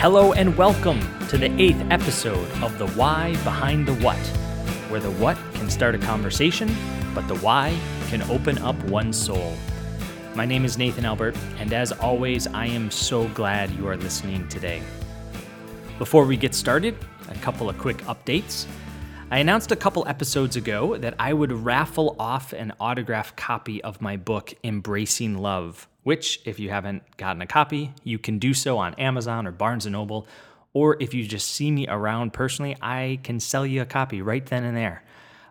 Hello and welcome to the eighth episode of The Why Behind the What, where the what can start a conversation, but the why can open up one's soul. My name is Nathan Albert, and as always, I am so glad you are listening today. Before we get started, a couple of quick updates. I announced a couple episodes ago that I would raffle off an autographed copy of my book, Embracing Love, which, if you haven't gotten a copy, you can do so on Amazon or Barnes & Noble, or if you just see me around personally, I can sell you a copy right then and there.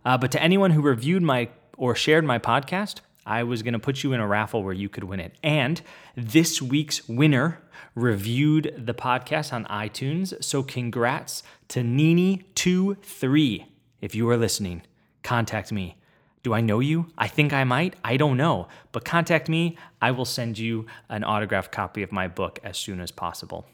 Uh, but to anyone who reviewed my or shared my podcast, I was going to put you in a raffle where you could win it. And this week's winner reviewed the podcast on iTunes. So congrats to Nini23. If you are listening, contact me. Do I know you? I think I might. I don't know. But contact me. I will send you an autographed copy of my book as soon as possible.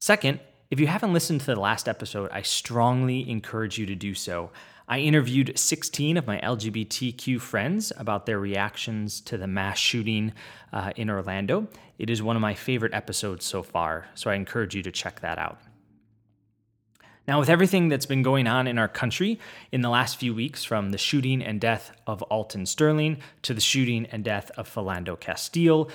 Second, if you haven't listened to the last episode, I strongly encourage you to do so. I interviewed 16 of my LGBTQ friends about their reactions to the mass shooting uh, in Orlando. It is one of my favorite episodes so far, so I encourage you to check that out. Now, with everything that's been going on in our country in the last few weeks, from the shooting and death of Alton Sterling to the shooting and death of Philando Castile,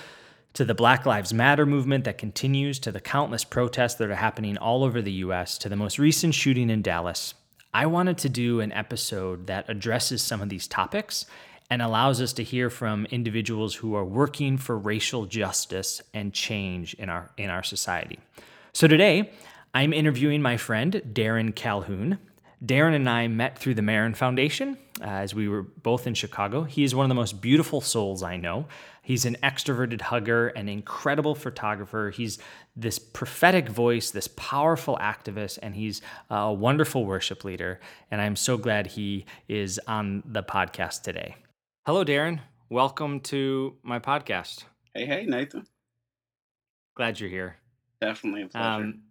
to the Black Lives Matter movement that continues, to the countless protests that are happening all over the US, to the most recent shooting in Dallas, I wanted to do an episode that addresses some of these topics and allows us to hear from individuals who are working for racial justice and change in our in our society. So today, I'm interviewing my friend Darren Calhoun. Darren and I met through the Marin Foundation uh, as we were both in Chicago. He is one of the most beautiful souls I know. He's an extroverted hugger, an incredible photographer. He's this prophetic voice, this powerful activist, and he's a wonderful worship leader. And I'm so glad he is on the podcast today. Hello, Darren. Welcome to my podcast. Hey, hey, Nathan. Glad you're here. Definitely a pleasure. Um,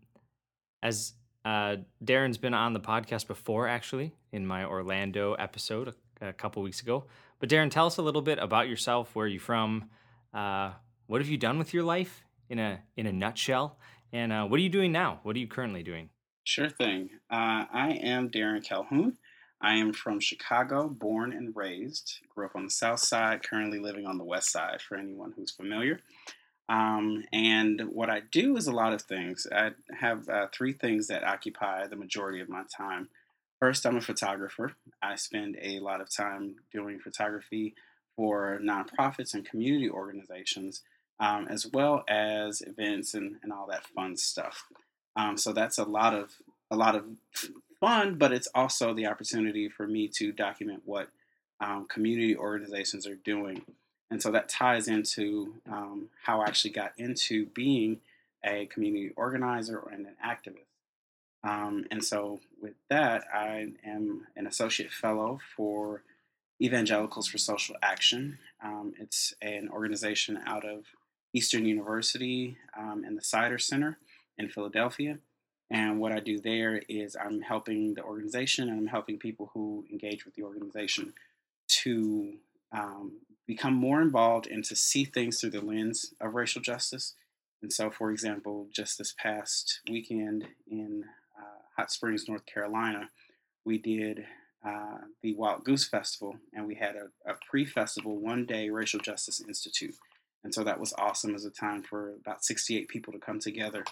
as uh, Darren's been on the podcast before, actually, in my Orlando episode a, a couple weeks ago. But Darren, tell us a little bit about yourself. Where are you from? Uh, what have you done with your life in a in a nutshell? And uh, what are you doing now? What are you currently doing? Sure thing. Uh, I am Darren Calhoun. I am from Chicago, born and raised. Grew up on the South Side. Currently living on the West Side. For anyone who's familiar. Um, and what I do is a lot of things. I have uh, three things that occupy the majority of my time. First, I'm a photographer. I spend a lot of time doing photography for nonprofits and community organizations, um, as well as events and, and all that fun stuff. Um, so that's a lot of a lot of fun, but it's also the opportunity for me to document what um, community organizations are doing. And so that ties into um, how I actually got into being a community organizer and an activist. Um, and so, with that, I am an associate fellow for Evangelicals for Social Action. Um, it's an organization out of Eastern University um, and the Sider Center in Philadelphia. And what I do there is I'm helping the organization and I'm helping people who engage with the organization to um, become more involved and to see things through the lens of racial justice. And so, for example, just this past weekend in Hot Springs, North Carolina, we did uh, the Wild Goose Festival, and we had a, a pre-festival one-day Racial Justice Institute, and so that was awesome as a time for about 68 people to come together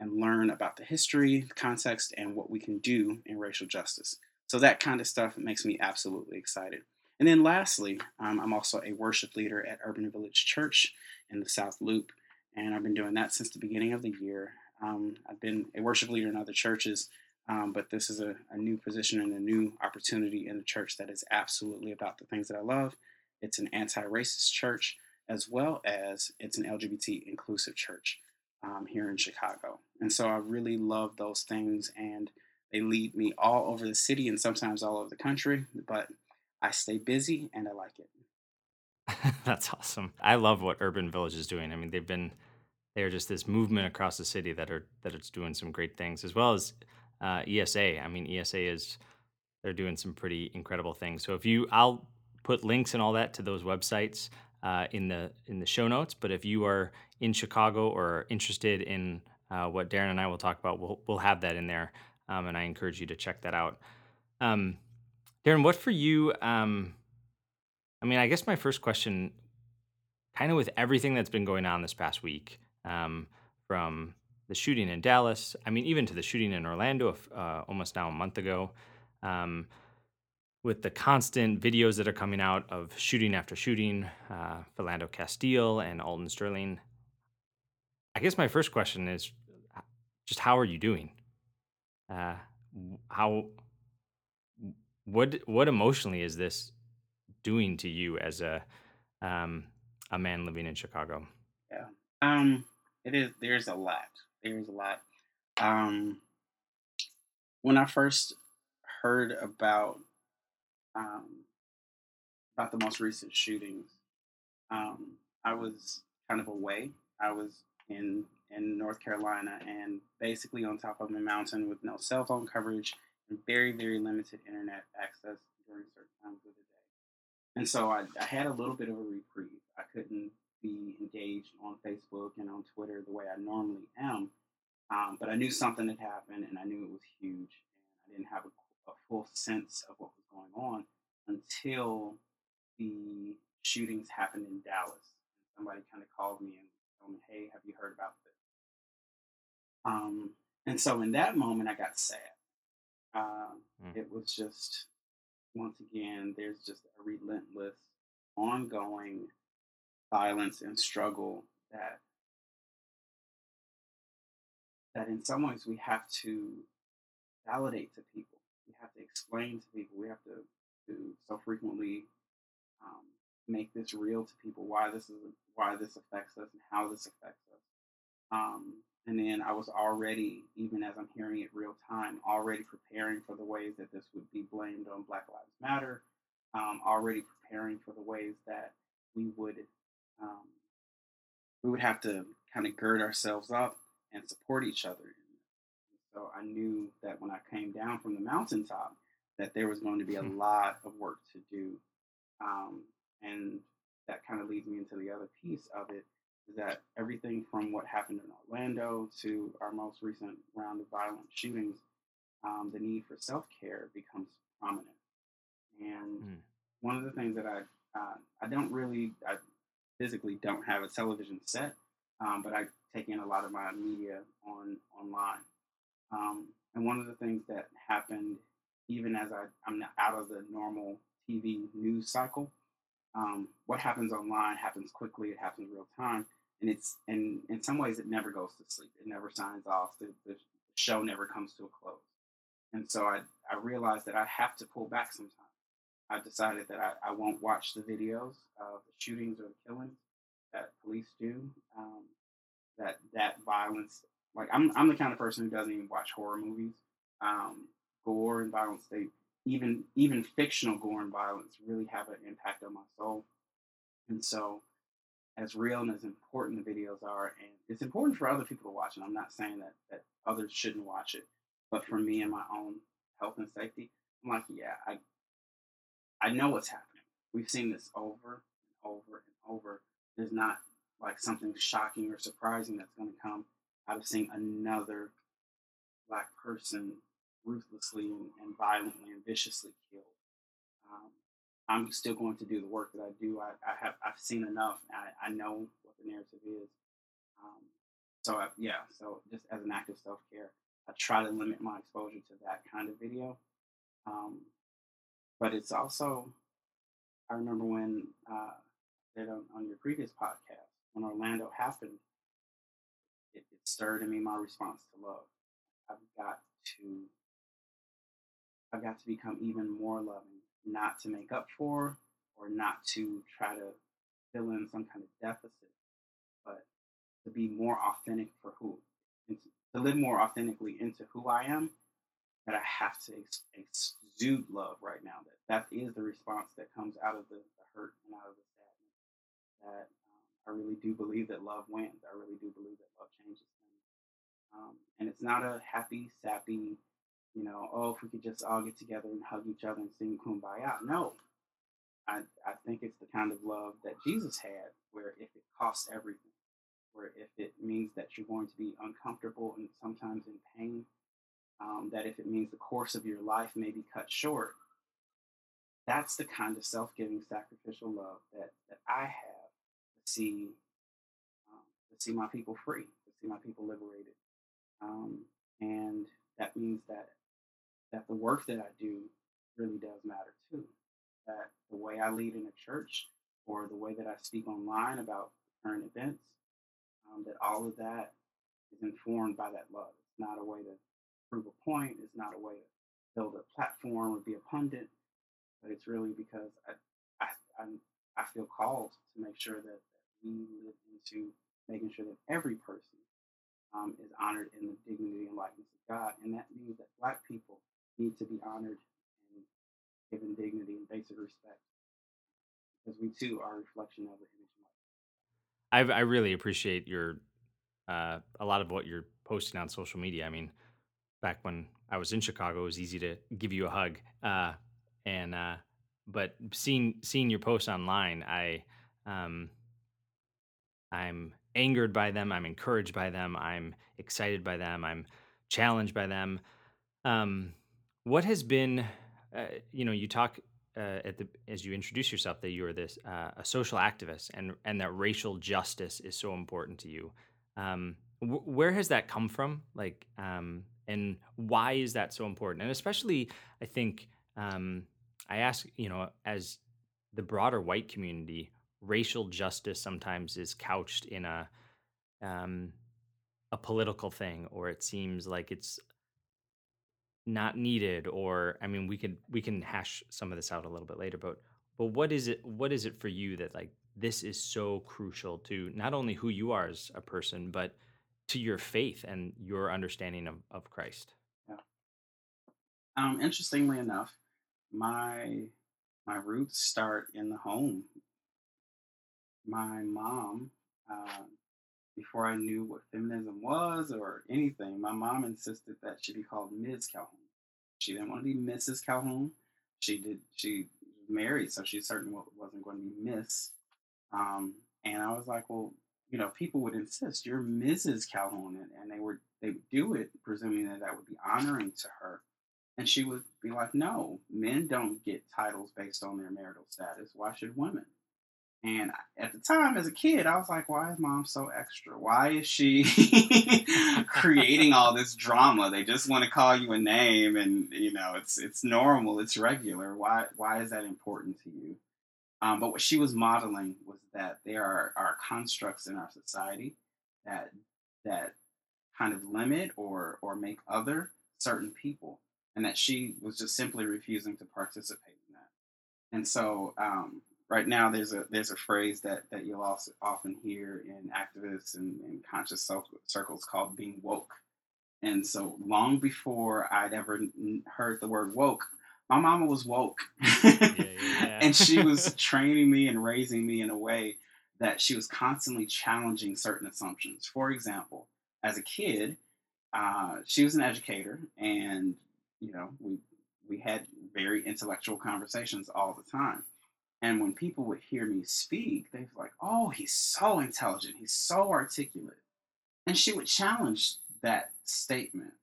and learn about the history, context, and what we can do in racial justice. So that kind of stuff makes me absolutely excited. And then lastly, um, I'm also a worship leader at Urban Village Church in the South Loop, and I've been doing that since the beginning of the year. Um, I've been a worship leader in other churches um, but this is a, a, new position and a new opportunity in a church that is absolutely about the things that I love. It's an anti racist church, as well as it's an LGBT inclusive church um, here in Chicago. And so I really love those things, and they lead me all over the city and sometimes all over the country. But I stay busy and I like it. That's awesome. I love what Urban Village is doing. I mean, they've been they're just this movement across the city that are that it's doing some great things, as well as uh, ESA. I mean, ESA is they're doing some pretty incredible things. So if you, I'll put links and all that to those websites uh, in the in the show notes. But if you are in Chicago or interested in uh, what Darren and I will talk about, we'll we'll have that in there, um, and I encourage you to check that out. Um, Darren, what for you? Um, I mean, I guess my first question, kind of with everything that's been going on this past week, um, from the shooting in Dallas, I mean, even to the shooting in Orlando, uh, almost now a month ago. Um, with the constant videos that are coming out of shooting after shooting, uh, Philando Castile and Alton Sterling. I guess my first question is just how are you doing? Uh, how what what emotionally is this doing to you as a um, a man living in Chicago? Yeah, um, it is. There's a lot. There's a lot. Um, when I first heard about um, about the most recent shootings, um, I was kind of away. I was in in North Carolina and basically on top of a mountain with no cell phone coverage and very very limited internet access during certain times of the day. And so I, I had a little bit of a reprieve. I couldn't be engaged on Facebook and on Twitter the way I normally am. Um, but I knew something had happened and I knew it was huge. And I didn't have a a full sense of what was going on until the shootings happened in Dallas. Somebody kind of called me and told me, "Hey, have you heard about this?" Um, and so in that moment, I got sad. Um, mm. It was just once again, there's just a relentless, ongoing violence and struggle that that in some ways we have to validate to people we have to explain to people. We have to, to so frequently um, make this real to people why this is why this affects us and how this affects us. Um, and then I was already, even as I'm hearing it real time, already preparing for the ways that this would be blamed on Black Lives Matter. Um, already preparing for the ways that we would um, we would have to kind of gird ourselves up and support each other so I knew that when I came down from the mountaintop, that there was going to be a hmm. lot of work to do. Um, and that kind of leads me into the other piece of it that everything from what happened in Orlando to our most recent round of violent shootings, um, the need for self care becomes prominent. And mm. one of the things that I uh, I don't really I physically don't have a television set, um, but I take in a lot of my media on online. Um, and one of the things that happened, even as I, I'm out of the normal TV news cycle, um, what happens online happens quickly. It happens real time, and it's and in some ways it never goes to sleep. It never signs off. The, the show never comes to a close. And so I, I realized that I have to pull back sometimes. I decided that I, I won't watch the videos of the shootings or the killings that police do. Um, that that violence like I'm I'm the kind of person who doesn't even watch horror movies. Um, gore and violence, they even even fictional gore and violence really have an impact on my soul. And so, as real and as important the videos are, and it's important for other people to watch. And I'm not saying that that others shouldn't watch it, but for me and my own health and safety, I'm like, yeah, I I know what's happening. We've seen this over and over and over. There's not like something shocking or surprising that's going to come out of seeing another black person ruthlessly and, violently and viciously killed. Um, I'm still going to do the work that I do. I, I have I've seen enough. I, I know what the narrative is. Um, so I, yeah, so just as an act of self care, I try to limit my exposure to that kind of video. Um, but it's also, I remember when uh, on, on your previous podcast when Orlando happened, it, it stirred in me my response to love. I've got to I've got to become even more loving, not to make up for or not to try to fill in some kind of deficit, but to be more authentic for who, to live more authentically into who I am. That I have to exude love right now. That that is the response that comes out of the, the hurt and out of the sadness. That I really do believe that love wins. I really do believe that love changes things. Um, and it's not a happy, sappy, you know, oh, if we could just all get together and hug each other and sing kumbaya. No. I, I think it's the kind of love that Jesus had, where if it costs everything, where if it means that you're going to be uncomfortable and sometimes in pain, um, that if it means the course of your life may be cut short, that's the kind of self-giving, sacrificial love that, that I have to see um, to see my people free, to see my people liberated, um, and that means that that the work that I do really does matter too. That the way I lead in a church or the way that I speak online about current events, um, that all of that is informed by that love. It's not a way to prove a point. It's not a way to build a platform or be a pundit, but it's really because I, I, I'm, I feel called to make sure that, that we live into making sure that every person um, is honored in the dignity and likeness of God. And that means that Black people need to be honored and given dignity and basic respect because we too are a reflection of the image and I I really appreciate your uh, a lot of what you're posting on social media. I mean, back when I was in Chicago, it was easy to give you a hug. Uh, and uh, but seeing seeing your posts online, I um, I'm angered by them. I'm encouraged by them. I'm excited by them. I'm challenged by them. Um, what has been, uh, you know, you talk uh, at the as you introduce yourself that you are this uh, a social activist and and that racial justice is so important to you. Um, wh- where has that come from? Like, um, and why is that so important? And especially, I think um, I ask, you know, as the broader white community, racial justice sometimes is couched in a um, a political thing, or it seems like it's not needed or i mean we can we can hash some of this out a little bit later but but what is it what is it for you that like this is so crucial to not only who you are as a person but to your faith and your understanding of, of christ yeah. Um, interestingly enough, my my roots start in the home. My mom, uh, before I knew what feminism was or anything, my mom insisted that she be called Ms. Calhoun. She didn't want to be Mrs. Calhoun. She did. She married, so she certainly wasn't going to be Miss. Um, and I was like, well, you know, people would insist you're Mrs. Calhoun, and, and they would they would do it, presuming that that would be honoring to her. And she would be like, no, men don't get titles based on their marital status. Why should women? And at the time, as a kid, I was like, why is mom so extra? Why is she creating all this drama? They just want to call you a name and you know, it's it's normal, it's regular. Why why is that important to you? Um, but what she was modeling was that there are, are constructs in our society that that kind of limit or or make other certain people, and that she was just simply refusing to participate in that. And so, um, right now, there's a there's a phrase that that you'll also often hear in activists and, and conscious circles called being woke. And so, long before I'd ever n- heard the word woke, my mama was woke, yeah yeah and she was training me and raising me in a way that she was constantly challenging certain assumptions. For example, as a kid, uh, she was an educator, and you know we we had very intellectual conversations all the time. And when people would hear me speak, they'd be like, "Oh, he's so intelligent. He's so articulate." And she would challenge that statement.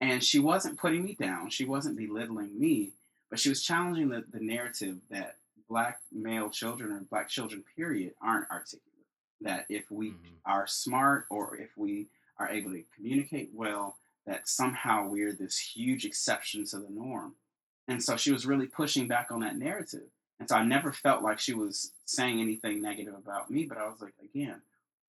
And she wasn't putting me down. She wasn't belittling me, but she was challenging the, the narrative that black male children or black children, period, aren't articulate. That if we Mhm. are smart or if we are able to communicate well, that somehow we're this huge exception to the norm. And so she was really pushing back on that narrative. And so I never felt like she was saying anything negative about me, but I was like, again,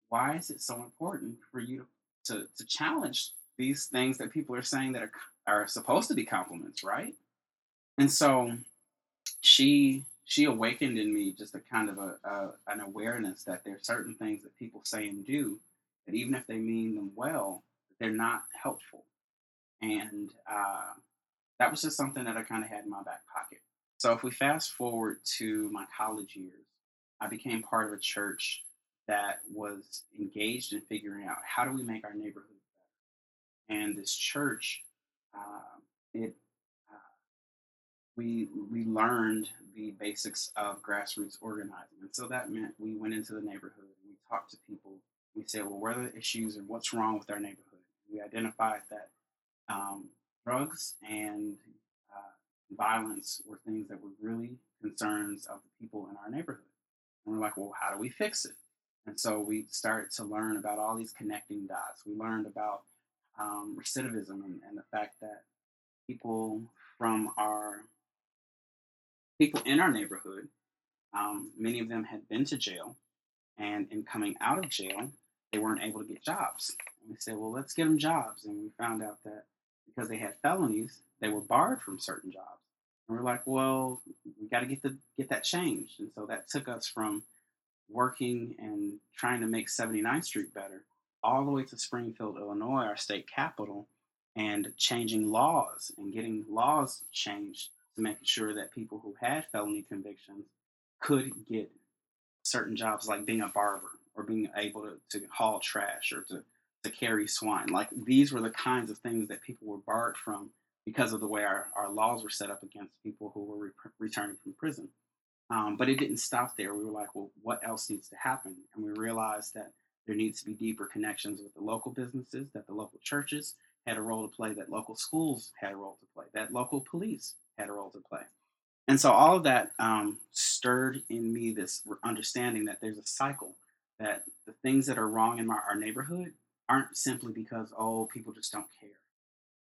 why is it so important for you to, to, to challenge these things that people are saying that are, are supposed to be compliments, right? And so she she awakened in me just a kind of a, a an awareness that there are certain things that people say and do that even if they mean them well, they're not helpful. And uh, that was just something that I kind of had in my back pocket. So if we fast forward to my college years, I became part of a church that was engaged in figuring out how do we make our neighborhood better. And this church, uh, it uh, we we learned the basics of grassroots organizing, and so that meant we went into the neighborhood and we talked to people We said, well, what are the issues and what's wrong with our neighborhood? We identified that um, drugs and violence were things that were really concerns of the people in our neighborhood. And we're like, well, how do we fix it? And so we started to learn about all these connecting dots. We learned about um, recidivism and, and the fact that people from our people in our neighborhood, um, many of them had been to jail, and in coming out of jail, they weren't able to get jobs. And we said, well, let's get them jobs. And we found out that because they had felonies, they were barred from certain jobs. And we're like, well, we got to get the get that changed. And so that took us from working and trying to make 79th Street better all the way to Springfield, Illinois, our state capital, and changing laws and getting laws changed to making sure that people who had felony convictions could get certain jobs like being a barber or being able to, to haul trash or to, to carry swine. Like these were the kinds of things that people were barred from because of the way our, our laws were set up against people who were re- returning from prison. Um, but it didn't stop there. We were like, well, what else needs to happen? And we realized that there needs to be deeper connections with the local businesses, that the local churches had a role to play, that local schools had a role to play, that local police had a role to play. And so all of that um, stirred in me this understanding that there's a cycle, that the things that are wrong in my, our neighborhood aren't simply because, oh, people just don't care.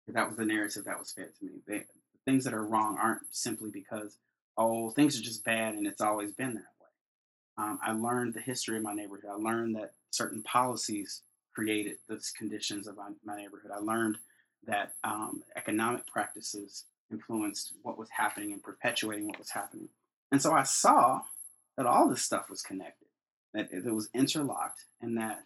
That was the narrative that was fed to me. They, the things that are wrong aren't simply because, oh, things are just bad and it's always been that way. Um, I learned the history of my neighborhood. I learned that certain policies created those conditions of my, my neighborhood. I learned that um, economic practices influenced what was happening and perpetuating what was happening. And so I saw that all this stuff was connected, that it was interlocked, and that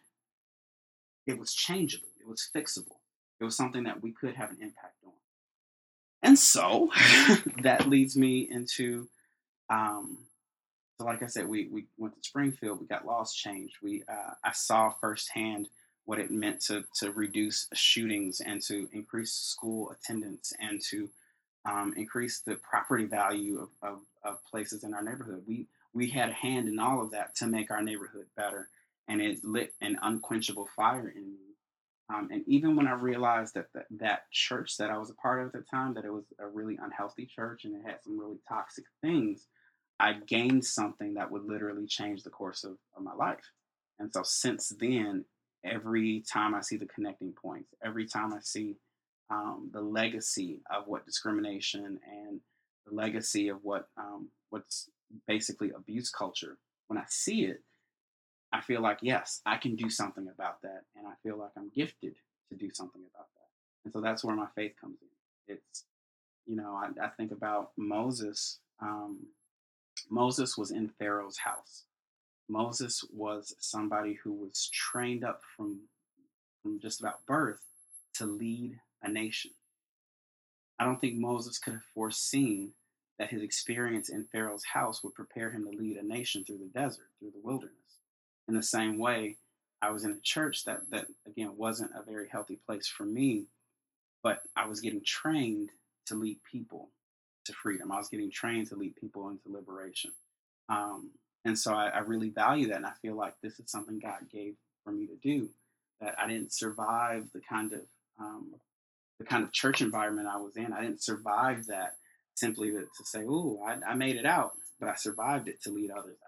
it was changeable, it was fixable, it was something that we could have an impact on. And so that leads me into, um, so like I said, we, we went to Springfield, we got laws changed. We uh, I saw firsthand what it meant to to reduce shootings and to increase school attendance and to um, increase the property value of, of, of, places in our neighborhood. We we had a hand in all of that to make our neighborhood better, and it lit an unquenchable fire in me. Um, and even when I realized that, that that church that I was a part of at the time, that it was a really unhealthy church and it had some really toxic things, I gained something that would literally change the course of, of my life. And so since then, every time I see the connecting points, every time I see um, the legacy of what discrimination and the legacy of what um, what's basically abuse culture. When I see it, I feel like yes, I can do something about that, feel like I'm gifted to do something about that. And so that's where my faith comes in. It's you know I, I think about Moses. Um, Moses was in Pharaoh's house. Moses was somebody who was trained up from from just about birth to lead a nation. I don't think Moses could have foreseen that his experience in Pharaoh's house would prepare him to lead a nation through the desert, through the wilderness. In the same way, I was in a church that, that again, wasn't a very healthy place for me, but I was getting trained to lead people to freedom. I was getting trained to lead people into liberation. Um, and so I, I really value that. And I feel like this is something God gave for me to do, that I didn't survive the kind of um, the kind of church environment I was in. I didn't survive that simply to, to say, "Ooh, I, I, made it out," but I survived it to lead others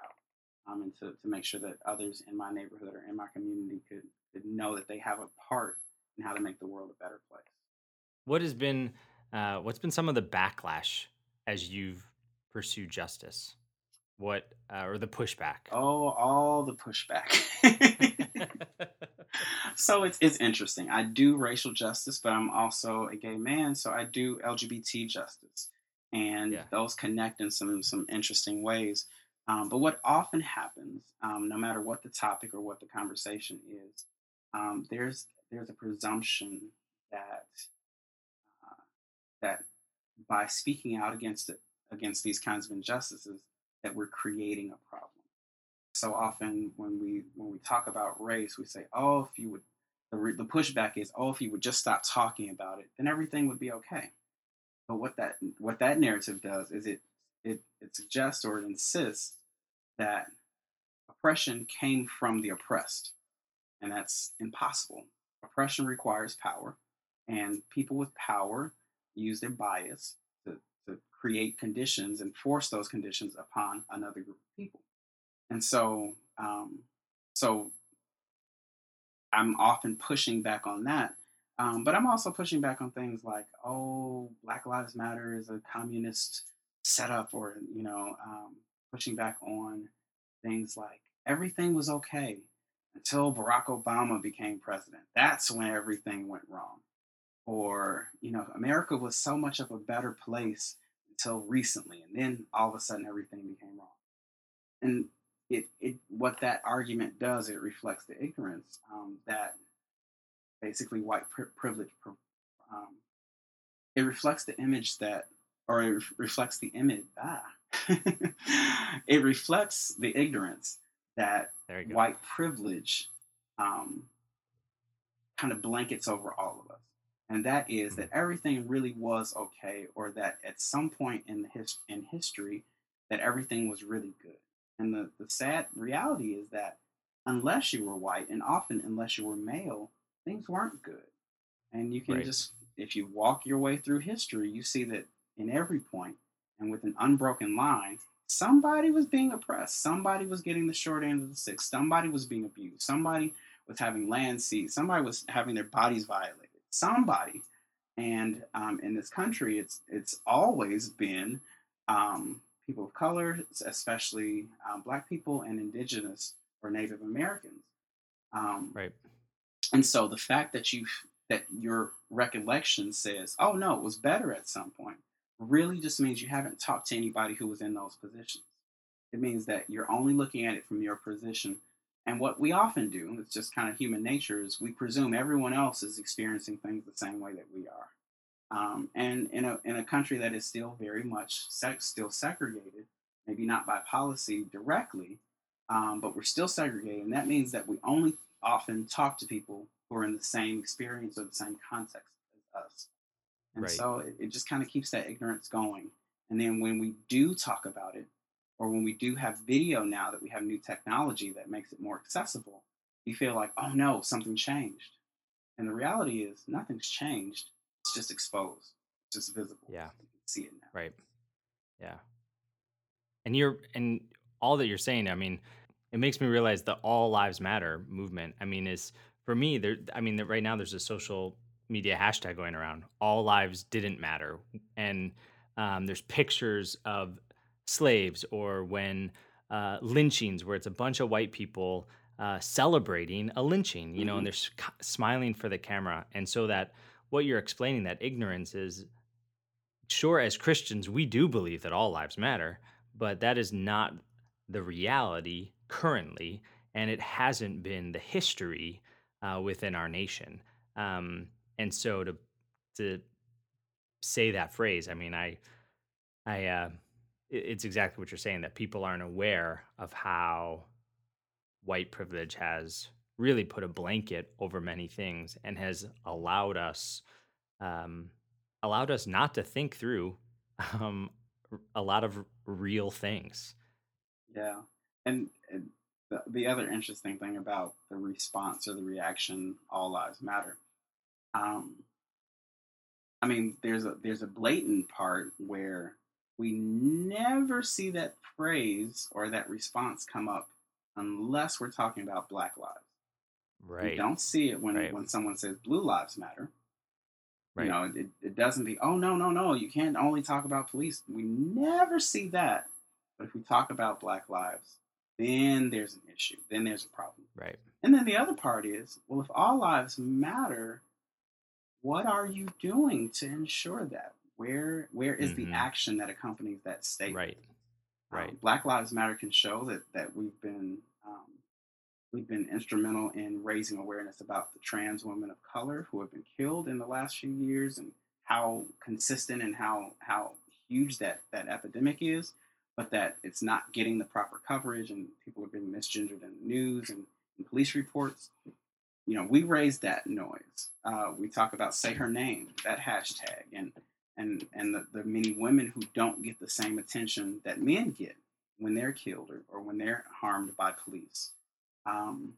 um, and to, to make sure that others in my neighborhood or in my community could could know that they have a part in how to make the world a better place. What has been uh, what's been some of the backlash as you've pursued justice? What uh, or the pushback? Oh, all the pushback. so it's it's interesting. I do racial justice, but I'm also a gay man, so I do LGBT justice, and yeah. those connect in some some interesting ways. Um, but what often happens, um, no matter what the topic or what the conversation is, um, there's there's a presumption that uh, that by speaking out against it against these kinds of injustices, that we're creating a problem so often when we when we talk about race, we say, "Oh, if you would," the, the pushback is, "Oh, if you would just stop talking about it, then everything would be okay." But what that what that narrative does is it it it suggests or it insists that oppression came from the oppressed. and that's impossible. Oppression requires power, and people with power use their bias to, to create conditions and force those conditions upon another group of people. And so, um, so I'm often pushing back on that. Um, but I'm also pushing back on things like, oh, Black Lives Matter is a communist setup, or you know, um, pushing back on things like everything was okay until Barack Obama became president. That's when everything went wrong. Or, you know, America was so much of a better place until recently, and then all of a sudden everything became wrong. And it, it what that argument does, it reflects the ignorance um, that basically white pri- privilege. Um, it reflects the image that, or it reflects the image. Ah, it reflects the ignorance that white privilege um, kind of blankets over all of us. And that is that mm-hmm. everything really was okay, or that at some point in the his, in history, that everything was really good. And the, the sad reality is that unless you were white, and often unless you were male, things weren't good. And you can right. just, if you walk your way through history, you see that in every point and with an unbroken line, somebody was being oppressed. Somebody was getting the short end of the stick. Somebody was being abused. Somebody was having land seized. Somebody was having their bodies violated. Somebody. And um, in this country, it's it's always been um, people of color, especially um, Black people and Indigenous or Native Americans. Um, right. And so the fact that you that your recollection says, "Oh no, it was better at some point," really just means you haven't talked to anybody who was in those positions. It means that you're only looking at it from your position. And what we often do, it's just kind of human nature, is we presume everyone else is experiencing things the same way that we are. Um, and in a, in a country that is still very much sex, still segregated, maybe not by policy directly, um, but we're still segregated. And that means that we only often talk to people who are in the same experience or the same context as us. And right. so it, it just kind of keeps that ignorance going. And then when we do talk about it, or when we do have video now that we have new technology that makes it more accessible, you feel like, oh no, something changed. And the reality is nothing's changed. It's just exposed. It's just visible. Yeah. You can see it now. Right. Yeah. And you're and all that you're saying, I mean, it makes me realize the all lives matter movement. I mean, is for me, there I mean, right now there's a social media hashtag going around. All lives didn't matter, and um, there's pictures of slaves or when uh, lynchings, where it's a bunch of white people uh, celebrating a lynching, you know, mm-hmm. and they're s- smiling for the camera, and so that what you're explaining that ignorance is sure as Christians we do believe that all lives matter, but that is not the reality currently, and it hasn't been the history uh, within our nation. Um, and so to to say that phrase, I mean, I I uh, it's exactly what you're saying that people aren't aware of how white privilege has really put a blanket over many things and has allowed us um, allowed us not to think through um, a lot of real things. Yeah, and, and the, the other interesting thing about the response or the reaction, all lives matter, um, I mean, there's a there's a blatant part where we never see that phrase or that response come up unless we're talking about Black lives. Right. We don't see it when right. when someone says Blue Lives Matter. Right. You know, it, it doesn't be, oh no, no, no, you can't only talk about police. We never see that. But if we talk about Black lives, then there's an issue. Then there's a problem. Right. And then the other part is, well, if all lives matter, what are you doing to ensure that? Where where is mm-hmm. the action that accompanies that statement? Right. Right. Um, Black Lives Matter can show that that we've been um, we've been instrumental in raising awareness about the trans women of color who have been killed in the last few years and how consistent and how how huge that that epidemic is, but that it's not getting the proper coverage and people are being misgendered in the news and in police reports you know, we raise that noise. Uh, we talk about say her name, that hashtag, and and and the, the many women who don't get the same attention that men get when they're killed or, or when they're harmed by police. Um,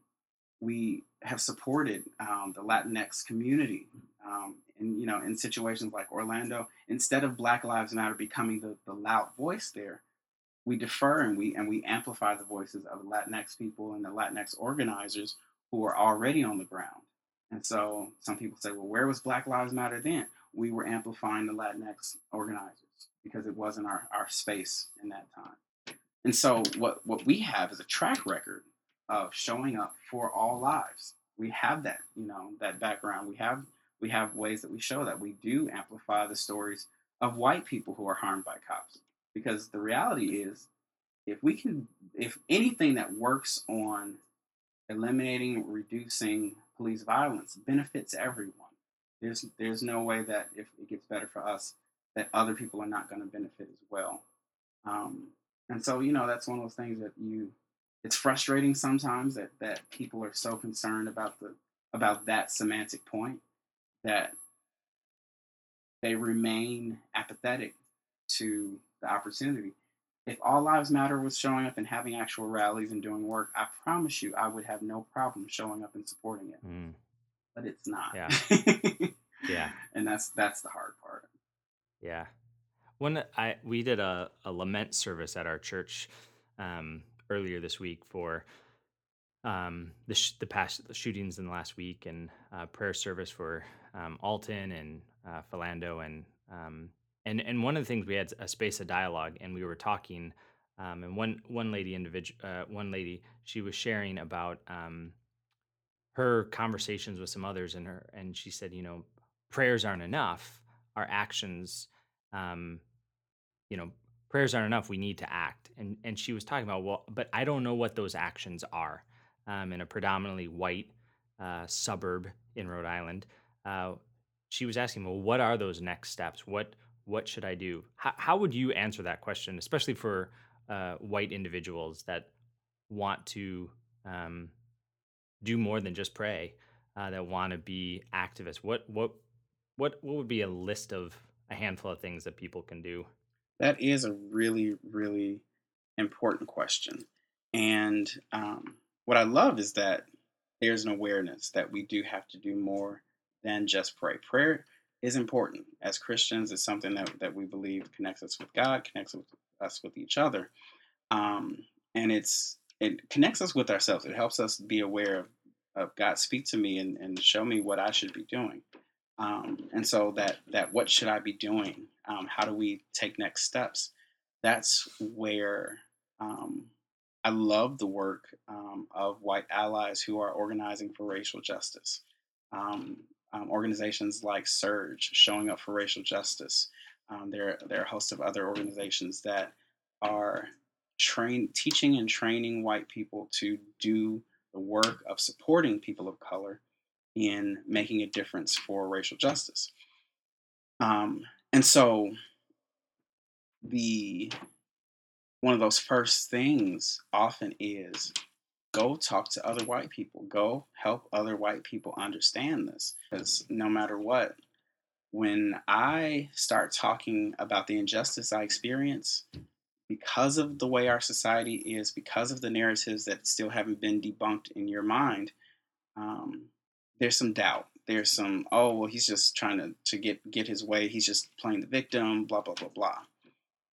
we have supported um, the Latinx community. Um, and you know, in situations like Orlando, instead of Black Lives Matter becoming the, the loud voice there, we defer and we and we amplify the voices of Latinx people and the Latinx organizers who are already on the ground. And so some people say, well, where was Black Lives Matter then? We were amplifying the Latinx organizers because it wasn't our, our space in that time. And so what, what we have is a track record of showing up for all lives. We have that, you know, that background. We have we have ways that we show that we do amplify the stories of white people who are harmed by cops. Because the reality is, if we can, if anything that works on eliminating, reducing police violence benefits everyone. There's there's no way that if it gets better for us, that other people are not going to benefit as well. Um, and so you know that's one of those things that you it's frustrating sometimes that that people are so concerned about the about that semantic point that they remain apathetic to the opportunity. If All Lives Matter was showing up and having actual rallies and doing work, I promise you I would have no problem showing up and supporting it. Mm. But it's not. Yeah. yeah. And that's that's the hard part. Yeah. When I we did a, a lament service at our church um, earlier this week for um, the sh- the past the shootings in the last week and uh, prayer service for um, Alton and uh, Philando and um, and and one of the things we had a space of dialogue and we were talking um, and one one lady individual uh, one lady she was sharing about um, her conversations with some others and her and she said you know prayers aren't enough. Our actions um, you know prayers aren't enough. We need to act. And and she was talking about well but i don't know what those actions are um, in a predominantly white uh, suburb in rhode island. Uh, she was asking well what are those next steps? What what should i do how, how would you answer that question especially for uh, white individuals that want to um, do more than just pray uh, that want to be activists what what what what would be a list of a handful of things that people can do that is a really, really important question. And um, what I love is that there's an awareness that we do have to do more than just pray. Prayer is important. As Christians, it's something that, that we believe connects us with God, connects us with each other. Um, and it's it connects us with ourselves. It helps us be aware of, of God speak to me and, and show me what I should be doing. Um, and so that that what should I be doing? Um, how do we take next steps? That's where um, I love the work um, of white allies who are organizing for racial justice. Um, um, organizations like SURJ showing up for racial justice. there, there are a host of other organizations that are train, teaching and training white people to do the work of supporting people of color in making a difference for racial justice. Um, and so the one of those first things often is go talk to other white people go help other white people understand this because no matter what when i start talking about the injustice i experience because of the way our society is because of the narratives that still haven't been debunked in your mind um, there's some doubt. There's some, oh well, he's just trying to to get get his way. He's just playing the victim. Blah blah blah blah.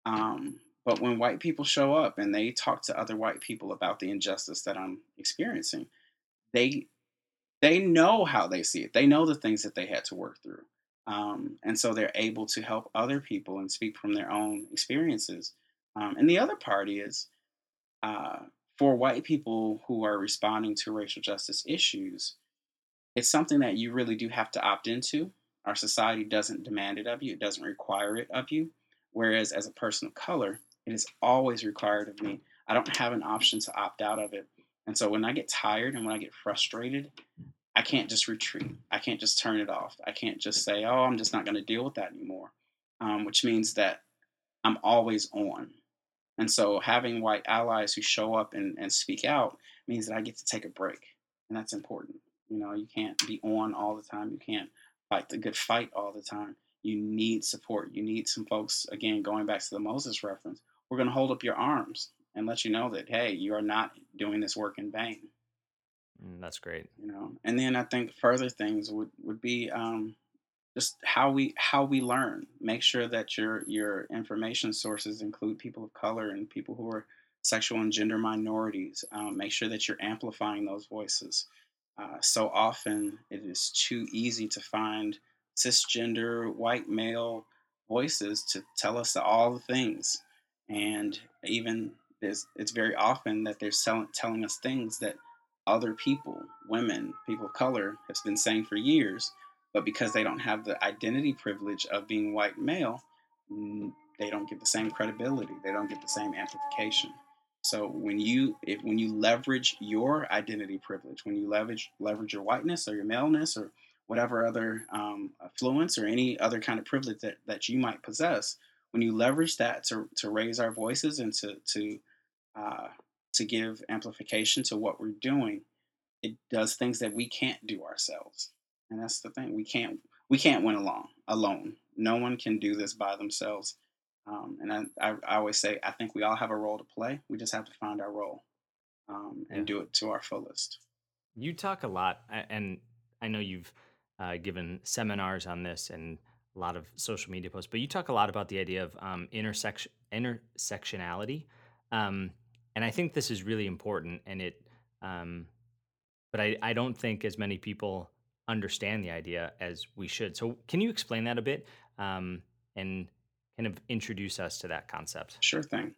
Um, but when white people show up and they talk to other white people about the injustice that I'm experiencing, they they know how they see it. They know the things that they had to work through. Um, and so they're able to help other people and speak from their own experiences. Um, and the other part is uh, for white people who are responding to racial justice issues, it's something that you really do have to opt into. Our society doesn't demand it of you, it doesn't require it of you. Whereas as a person of color, it is always required of me. I don't have an option to opt out of it. And so when I get tired and when I get frustrated, I can't just retreat. I can't just turn it off. I can't just say, oh, I'm just not going to deal with that anymore, um, which means that I'm always on. And so having white allies who show up and, and speak out means that I get to take a break. And that's important. You know, you can't be on all the time. You can't fight the good fight all the time. You need support. You need some folks, again, going back to the Moses reference, we're going to hold up your arms and let you know that, hey, you are not doing this work in vain. Mm, that's great. You know, and then I think further things would would be um, just how we how we learn. Make sure that your your information sources include people of color and people who are sexual and gender minorities. Um, make sure that you're amplifying those voices. Uh, so often it is too easy to find cisgender white male voices to tell us all the things, and even it's very often that they're telling us things that other people, women, people of color, have been saying for years, but because they don't have the identity privilege of being white male, they don't get the same credibility. They don't get the same amplification. So when you if when you leverage your identity privilege, when you leverage leverage your whiteness or your maleness or whatever other um, affluence or any other kind of privilege that, that you might possess, when you leverage that to, to raise our voices and to to uh, to give amplification to what we're doing, it does things that we can't do ourselves. And that's the thing. We can't we can't win alone alone. No one can do this by themselves. Um, and I, I, I, always say I think we all have a role to play. We just have to find our role um, and yeah. do it to our fullest. You talk a lot, and I know you've uh, given seminars on this and a lot of social media posts, but you talk a lot about the idea of um, intersection intersectionality. Um, and I think this is really important. And it, um, but I, I don't think as many people understand the idea as we should. So can you explain that a bit um, and kind of introduce us to that concept? Sure thing.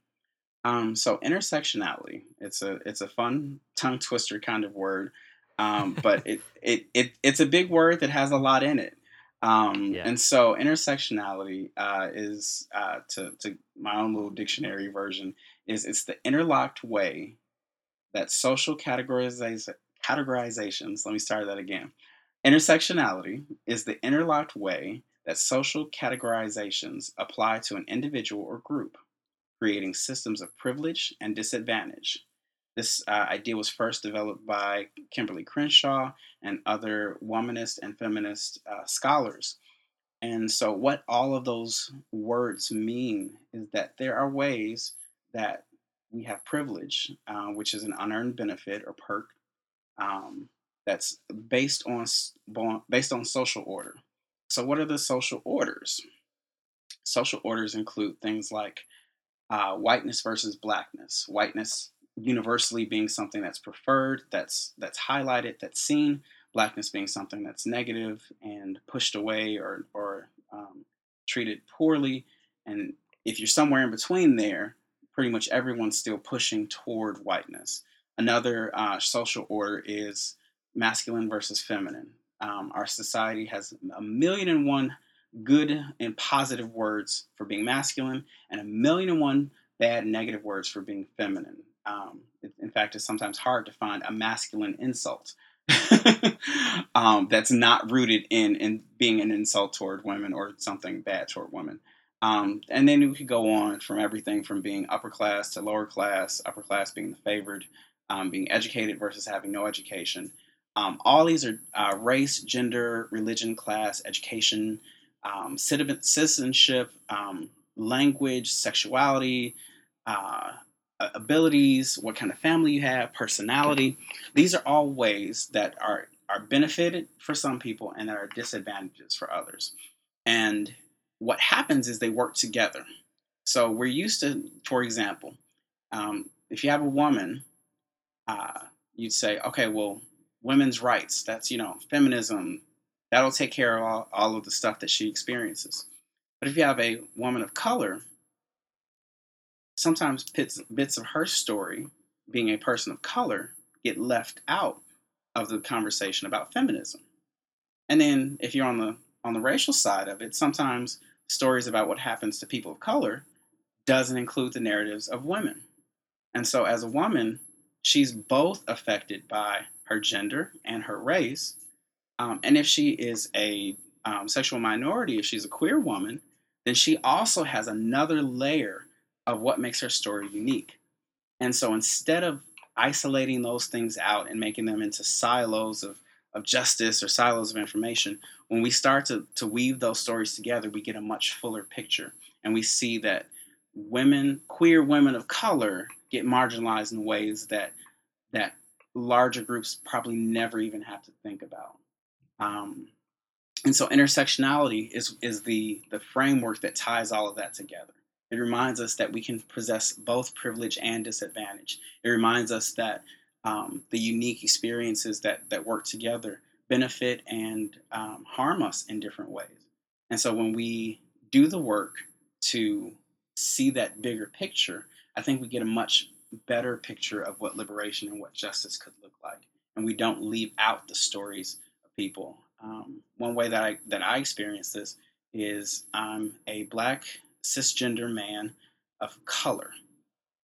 Um, so intersectionality, it's a it's a fun tongue twister kind of word, um, but it, it it it's a big word that has a lot in it. Um, yeah. And so intersectionality uh, is uh, to to my own little dictionary version is it's the interlocked way that social categorizations, categorizations, let me start that again. Intersectionality is the interlocked way that social categorizations apply to an individual or group, creating systems of privilege and disadvantage. This uh, idea was first developed by Kimberlé Crenshaw and other womanist and feminist uh, scholars. And so, what all of those words mean is that there are ways that we have privilege, uh, which is an unearned benefit or perk um, that's based on based on social order. So, what are the social orders? Social orders include things like uh, whiteness versus blackness. Whiteness universally being something that's preferred, that's that's highlighted, that's seen. Blackness being something that's negative and pushed away or or um, treated poorly. And if you're somewhere in between there, pretty much everyone's still pushing toward whiteness. Another uh, social order is masculine versus feminine. Um, our society has a million and one good and positive words for being masculine and a million and one bad negative words for being feminine. Um, in fact, it's sometimes hard to find a masculine insult um, that's not rooted in, in being an insult toward women or something bad toward women. Um, and then we could go on from everything from being upper class to lower class, upper class being the favored, um, being educated versus having no education. Um, all these are uh, race, gender, religion, class, education, um, citizenship, um, language, sexuality, uh, abilities, what kind of family you have, personality. These are all ways that are are benefited for some people and that are disadvantages for others. And what happens is they work together. So we're used to, for example, um, if you have a woman, uh, you'd say, okay, well, women's rights, that's, you know, feminism, that'll take care of all, all of the stuff that she experiences. But if you have a woman of color, sometimes bits, bits of her story, being a person of color, get left out of the conversation about feminism. And then if you're on the on the racial side of it, sometimes stories about what happens to people of color doesn't include the narratives of women. And so, as a woman, she's both affected by her gender and her race. Um, and if she is a um, sexual minority, if she's a queer woman, then she also has another layer of what makes her story unique. And so, instead of isolating those things out and making them into silos of of justice or silos of information, when we start to, to weave those stories together, we get a much fuller picture. And we see that women, queer women of color, get marginalized in ways that that larger groups probably never even have to think about. Um, and so intersectionality is is the the framework that ties all of that together. It reminds us that we can possess both privilege and disadvantage. It reminds us that um, the unique experiences that that work together benefit and um, harm us in different ways. And so when we do the work to see that bigger picture, I think we get a much better picture of what liberation and what justice could look like. And we don't leave out the stories of people. Um, one way that I that I experience this is I'm a black cisgender man of color.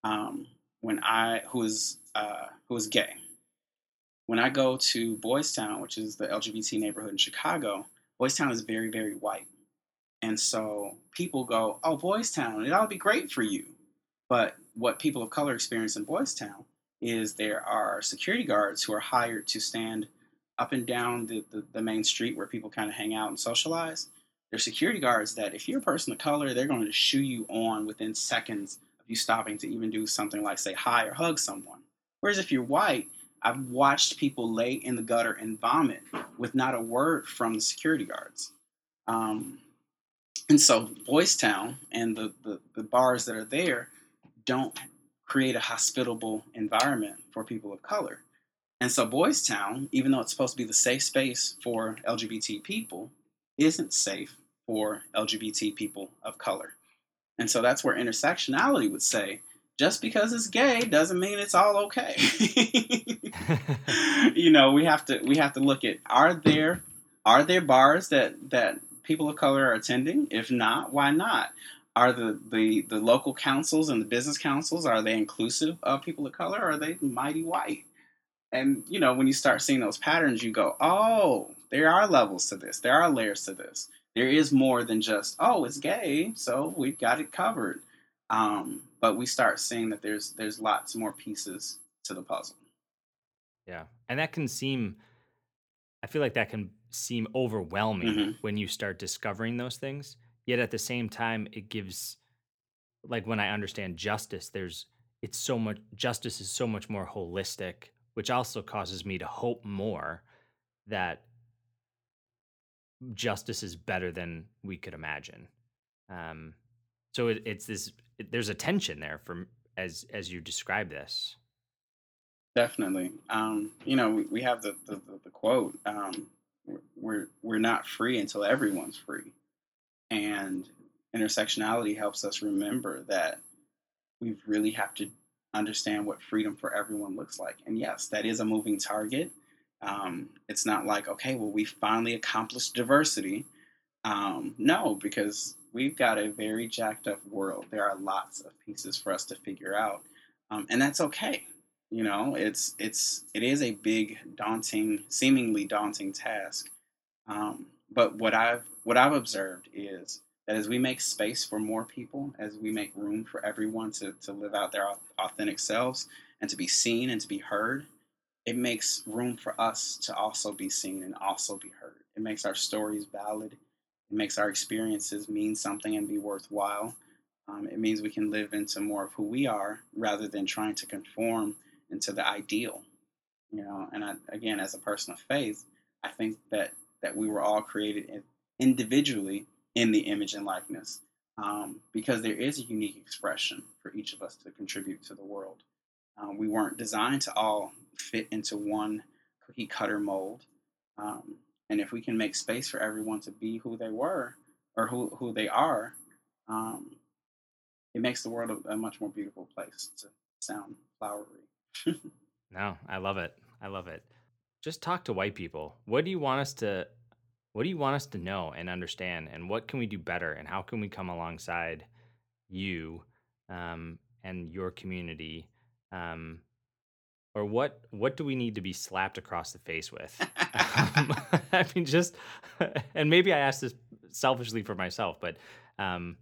Um, when I who is uh, who is gay. When I go to Boys Town, which is the LGBT neighborhood in Chicago, Boys Town is very very white, and so people go, "Oh, Boys Town, it'll be great for you." But what people of color experience in Boys Town is there are security guards who are hired to stand up and down the, the, the main street where people kind of hang out and socialize. They're security guards that if you're a person of color, they're going to shoo you on within seconds of you stopping to even do something like say hi or hug someone. Whereas if you're white, I've watched people lay in the gutter and vomit with not a word from the security guards. Um, and so Boys Town and the, the, the bars that are there don't create a hospitable environment for people of color. And so Boys Town, even though it's supposed to be the safe space for LGBT people, isn't safe for LGBT people of color. And so that's where intersectionality would say just because it's gay doesn't mean it's all okay. you know, we have to we have to look at are there are there bars that that people of color are attending? If not, why not? Are the, the, the local councils and the business councils are they inclusive of people of color? Or are they mighty white? And you know, when you start seeing those patterns, you go, "Oh, there are levels to this. There are layers to this. There is more than just, oh, it's gay, so we've got it covered." Um, but we start seeing that there's there's lots more pieces to the puzzle. Yeah, and that can seem. I feel like that can seem overwhelming mm-hmm. when you start discovering those things. Yet at the same time, it gives, like when I understand justice, there's it's so much justice is so much more holistic which also causes me to hope more that justice is better than we could imagine. Um, so it, it's this. It, there's a tension there from as as you describe this. Definitely. Um, you know, we, we have the, the, the quote, um, we're, we're not free until everyone's free. And intersectionality helps us remember that we really have to understand what freedom for everyone looks like. And yes, that is a moving target. Um, it's not like, okay, well, we finally accomplished diversity. Um, no, because we've got a very jacked up world. There are lots of pieces for us to figure out, um, and that's okay. You know, it's it's it is a big, daunting, seemingly daunting task. Um, but what I've what I've observed is that as we make space for more people, as we make room for everyone to, to live out their authentic selves and to be seen and to be heard, it makes room for us to also be seen and also be heard. It makes our stories valid. It makes our experiences mean something and be worthwhile. Um, it means we can live into more of who we are rather than trying to conform into the ideal. You know, and I, again, as a person of faith, I think that that we were all created individually in the image and likeness um, because there is a unique expression for each of us to contribute to the world. Um, we weren't designed to all fit into one cookie cutter mold. Um, and if we can make space for everyone to be who they were or who, who they are, um, it makes the world a, a, much more beautiful place to sound flowery. no, I love it. I love it. Just talk to white people. What do you want us to what do you want us to know and understand and what can we do better and how can we come alongside you um, and your community um, or what what do we need to be slapped across the face with? Um, i mean just and maybe i asked this selfishly for myself but um,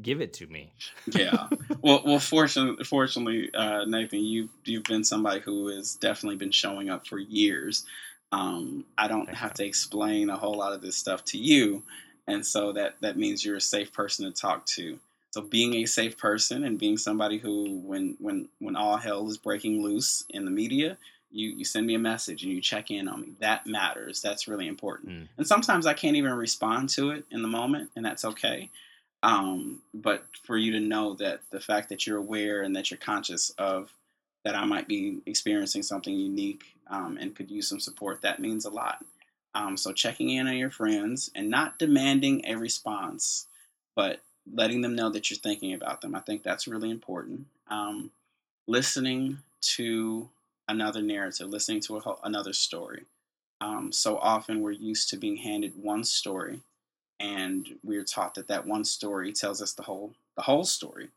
give it to me. Yeah. Well well fortunately fortunately uh, nathan you you've been somebody who has definitely been showing up for years. Um, I don't have to explain a whole lot of this stuff to you, and so that that means you're a safe person to talk to. So being a safe person and being somebody who, when when when all hell is breaking loose in the media, you you send me a message and you check in on me. That matters. That's really important. Mm. And sometimes I can't even respond to it in the moment, and that's okay. Um, but for you to know that the fact that you're aware and that you're conscious of that I might be experiencing something unique um, and could use some support, that means a lot. Um, so checking in on your friends and not demanding a response, but letting them know that you're thinking about them. I think that's really important. Um, listening to another narrative, listening to a, another story. Um, so often we're used to being handed one story, and we're taught that that one story tells us the whole the whole story.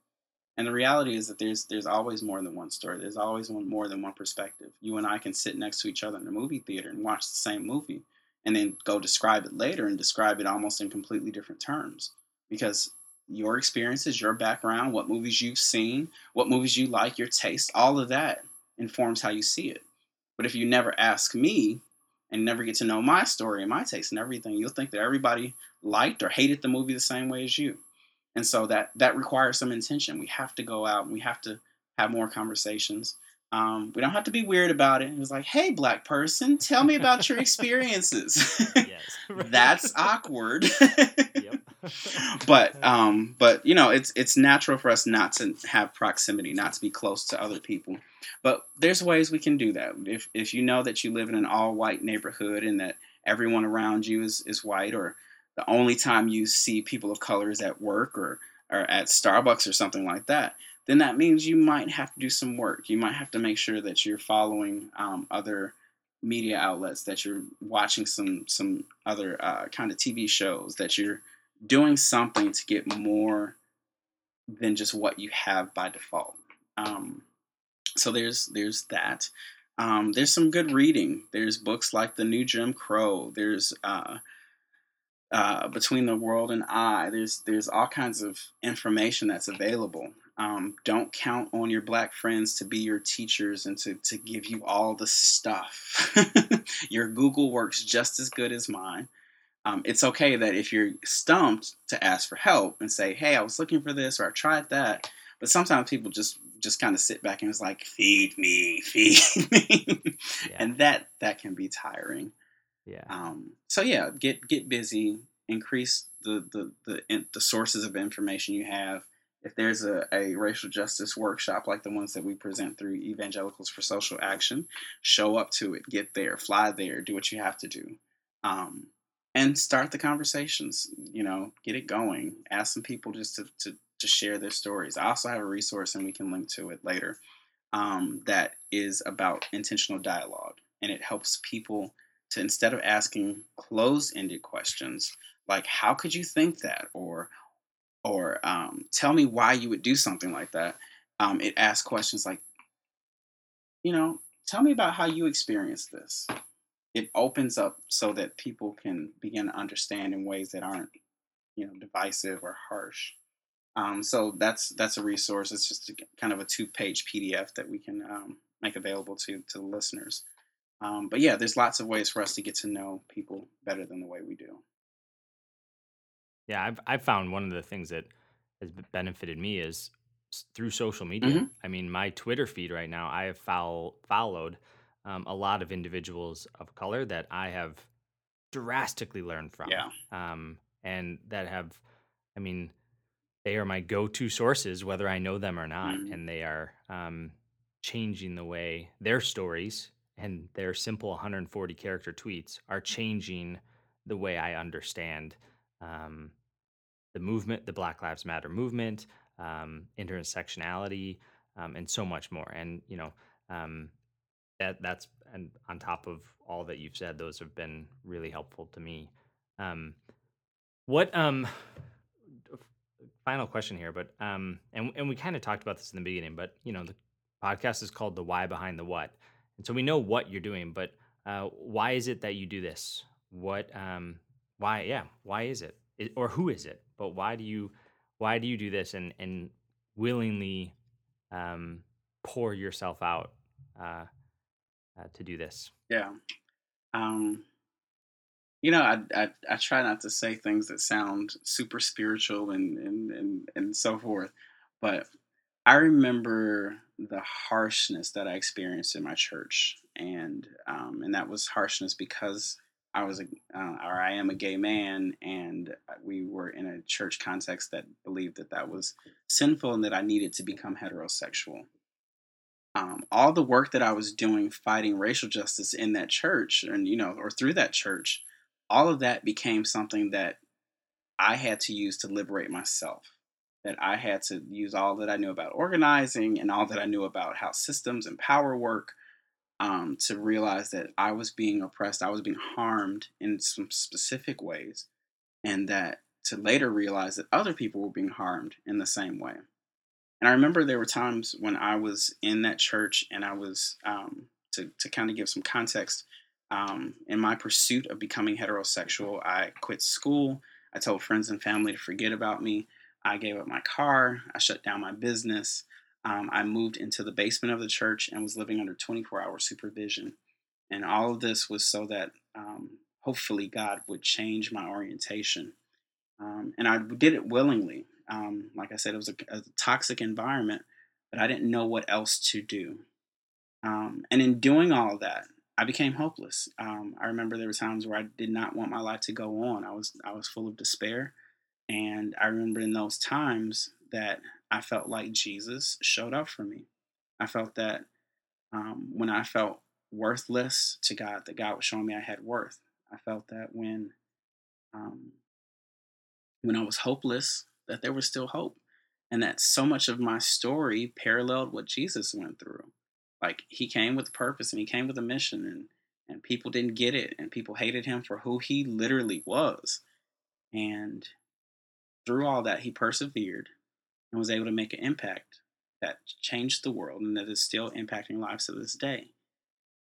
And the reality is that there's there's always more than one story. There's always one more than one perspective. You and I can sit next to each other in a movie theater and watch the same movie, and then go describe it later and describe it almost in completely different terms because your experiences, your background, what movies you've seen, what movies you like, your taste, all of that informs how you see it. But if you never ask me and never get to know my story and my taste and everything, you'll think that everybody liked or hated the movie the same way as you. And so that that requires some intention. We have to go out and we have to have more conversations. Um, we don't have to be weird about it. It's like, hey, black person, tell me about your experiences. yes. That's awkward. yep. but um, but you know, it's it's natural for us not to have proximity, not to be close to other people. But there's ways we can do that. If if you know that you live in an all white neighborhood and that everyone around you is, is white, or the only time you see people of color is at work or or at Starbucks or something like that, then that means you might have to do some work. You might have to make sure that you're following um, other media outlets, that you're watching some some other uh, kind of TV shows, that you're doing something to get more than just what you have by default. Um, so there's there's that. Um, there's some good reading. There's books like The New Jim Crow. There's uh, uh, Between the World and I. There's there's all kinds of information that's available. Um, don't count on your black friends to be your teachers and to, to give you all the stuff. your Google works just as good as mine um, it's okay that if you're stumped to ask for help and say, "Hey, I was looking for this," or "I tried that," but sometimes people just just kind of sit back and it's like, "Feed me, feed me," yeah. and that that can be tiring. Yeah. Um, so yeah, get get busy, increase the the the, the sources of information you have. If there's a, a racial justice workshop like the ones that we present through Evangelicals for Social Action, show up to it, get there, fly there, do what you have to do. Um, and start the conversations you know get it going. Ask some people just to, to, to share their stories. I also have a resource and we can link to it later um, that is about intentional dialogue and it helps people to instead of asking closed-ended questions like how could you think that? or or um, tell me why you would do something like that um, it asks questions like you know tell me about how you experienced this it opens up so that people can begin to understand in ways that aren't you know divisive or harsh. Um, so that's that's a resource. It's just a, kind of a two page pdf that we can um, make available to to the listeners. Um, but yeah there's lots of ways for us to get to know people better than the way we do. Yeah i've, I've found one of the things that has benefited me is through social media. Mm-hmm. i mean my twitter feed right now i have follow, followed um, a lot of individuals of color that I have drastically learned from. Yeah. Um, and that have, I mean, they are my go-to sources, whether I know them or not, mm-hmm. and they are um, changing the way their stories and their simple 140 character tweets are changing the way I understand um, the movement, the Black Lives Matter movement, um, intersectionality, um, and so much more. And you know, um, that that's and on top of all that you've said, those have been really helpful to me. Um, what um, final question here, but um, and and we kind of talked about this in the beginning, but you know the podcast is called the why behind the what, and so we know what you're doing, but uh, why is it that you do this? What um, why yeah, why is it? or who is it? But why do you why do you do this and and willingly um, pour yourself out? Uh, uh, to do this? Yeah. Um, you know, I, I, I try not to say things that sound super spiritual and, and, and, and so forth, but I remember the harshness that I experienced in my church and um, and that was harshness because I was a uh, or I am a gay man, and we were in a church context that believed that that was sinful and that I needed to become heterosexual. Um, all the work that I was doing fighting racial justice in that church, and you know, or through that church, all of that became something that I had to use to liberate myself that I had to use all that I knew about organizing and all that I knew about how systems and power work um, to realize that I was being oppressed, I was being harmed in some specific ways, and that to later realize that other people were being harmed in the same way. And I remember there were times when I was in that church and I was, um, to, to kind of give some context, um, in my pursuit of becoming heterosexual, I quit school. I told friends and family to forget about me. I gave up my car. I shut down my business. Um, I moved into the basement of the church and was living under 24 hour supervision. And all of this was so that um, hopefully God would change my orientation. Um, and I did it willingly. Um, like I said, it was a, a, toxic environment, but I didn't know what else to do. Um, and in doing all that, I became hopeless. Um, I remember there were times where I did not want my life to go on. I was I was full of despair. And I remember in those times that I felt like Jesus showed up for me. I felt that um, when I felt worthless to God, that God was showing me I had worth. I felt that when um, when I was hopeless, that there was still hope, and that so much of my story paralleled what Jesus went through. Like he came with purpose and he came with a mission, and and people didn't get it, and people hated him for who he literally was, and through all that, he persevered and was able to make an impact that changed the world and that is still impacting lives to this day.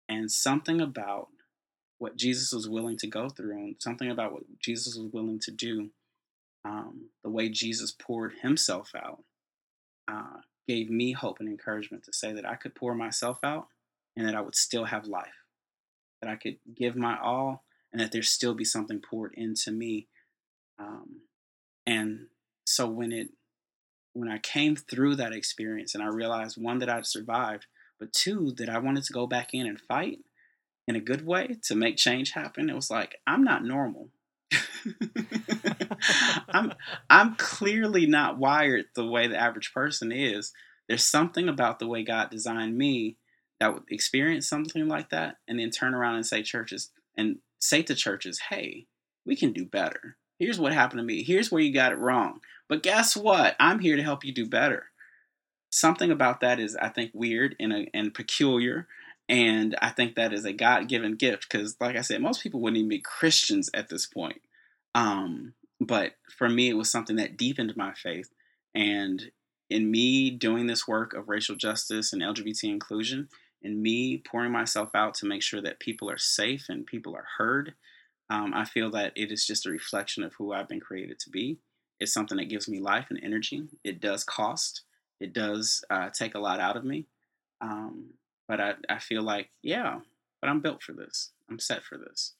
And something about what Jesus was willing to go through and something about what Jesus was willing to do, um, the way Jesus poured himself out, uh, gave me hope and encouragement to say that I could pour myself out and that I would still have life, that I could give my all and that there still be something poured into me um, and so when it when I came through that experience and I realized one that I'd survived, but two that I wanted to go back in and fight in a good way to make change happen, it was like I'm not normal. I'm I'm clearly not wired the way the average person is. There's something about the way God designed me that would experience something like that and then turn around and say churches and say to churches, "Hey, we can do better." Here's what happened to me. Here's where you got it wrong. But guess what? I'm here to help you do better. Something about that is, I think, weird and, a, and peculiar. And I think that is a God given gift because, like I said, most people wouldn't even be Christians at this point. Um, but for me, it was something that deepened my faith. And in me doing this work of racial justice and LGBT inclusion, and me pouring myself out to make sure that people are safe and people are heard um, I feel that it is just a reflection of who I've been created to be. It's something that gives me life and energy. It does cost. It does uh, take a lot out of me. Um, but I, I feel like, yeah, but I'm built for this. I'm set for this.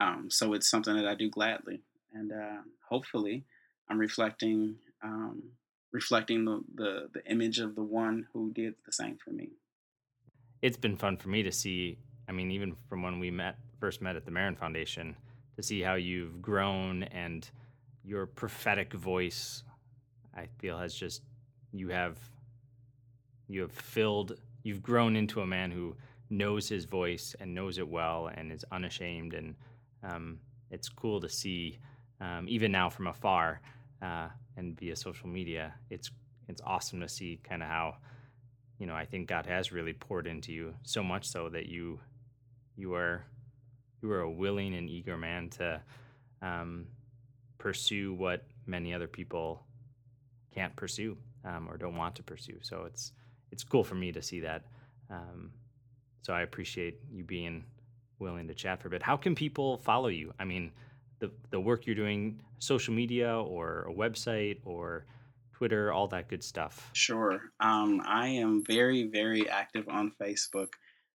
Um, so it's something that I do gladly. And uh, hopefully I'm reflecting um, reflecting the, the, the image of the one who did the same for me. It's been fun for me to see. I mean, even from when we met first met at the Marin Foundation, to see how you've grown and your prophetic voice I feel has just you have you have filled you've grown into a man who knows his voice and knows it well and is unashamed and um, it's cool to see um, even now from afar uh, and via social media it's it's awesome to see kind of how you know I think God has really poured into you so much so that you you are you are a willing and eager man to um, pursue what many other people can't pursue um, or don't want to pursue. So it's it's cool for me to see that. Um, so I appreciate you being willing to chat for a bit. How can people follow you? I mean, the the work you're doing, social media or a website or Twitter, all that good stuff. Sure. Um, I am very, very active on Facebook.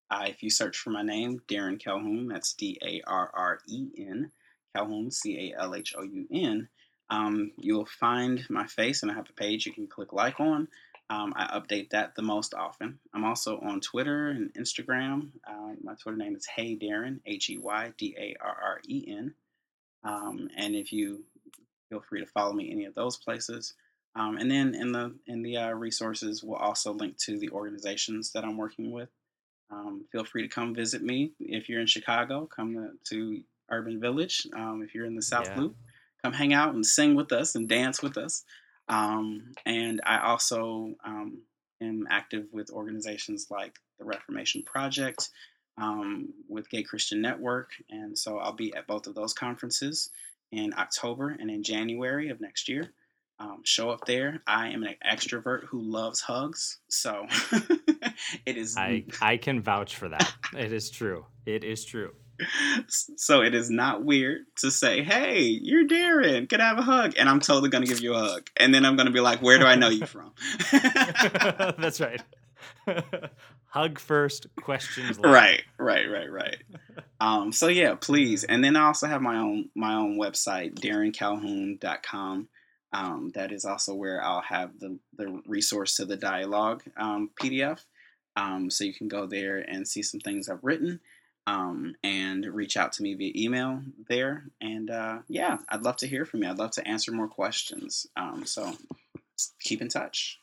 Uh, if you search for my name, Darren Calhoun, that's D A R R E N, Calhoun, C A L H O U N, um, you'll find my face and I have a page you can click like on. Um, I update that the most often. I'm also on Twitter and Instagram. Uh, my Twitter name is Hey Darren, H E Y D A R R E N. Um, and if you feel free to follow me any of those places. Um, and then in the in the uh, resources, we'll also link to the organizations that I'm working with. Um, feel free to come visit me if you're in Chicago. Come to, to Urban Village. Um, if you're in the South yeah. Loop, come hang out and sing with us and dance with us. Um, and I also um, am active with organizations like the Reformation Project, um, with Gay Christian Network, and so I'll be at both of those conferences in October and in January of next year. Um, show up there. I am an extrovert who loves hugs, so it is. I I can vouch for that. it is true. It is true. So it is not weird to say, "Hey, you're Darren. Can I have a hug?" And I'm totally gonna give you a hug, and then I'm gonna be like, "Where do I know you from?" That's right. Hug first, questions later. Right, right, right, right. Um, so yeah, please. And then I also have my own my own website, darrencalhoun.com. Um, that is also where I'll have the, the resource to the dialogue um, PDF. Um, so you can go there and see some things I've written um, and reach out to me via email there. And uh, yeah, I'd love to hear from you. I'd love to answer more questions. Um, so keep in touch.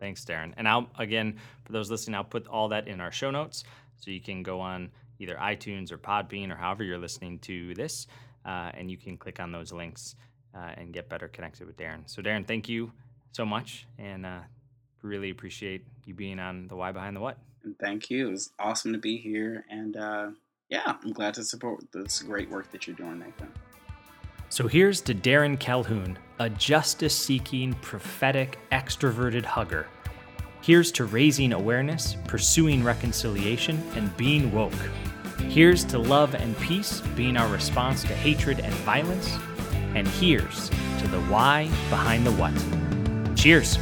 Thanks, Darren. And I'll, again, for those listening, I'll put all that in our show notes so you can go on either iTunes or Podbean or however you're listening to this, uh, and you can click on those links uh, and get better connected with Darren. So, Darren, thank you so much, and uh, really appreciate you being on the Why Behind the What. And thank you. It was awesome to be here, and uh, yeah, I'm glad to support this great work that you're doing, Nathan. So here's to Darren Calhoun, a justice seeking, prophetic, extroverted hugger. Here's to raising awareness, pursuing reconciliation, and being woke. Here's to love and peace being our response to hatred and violence and here's to the why behind the what. Cheers.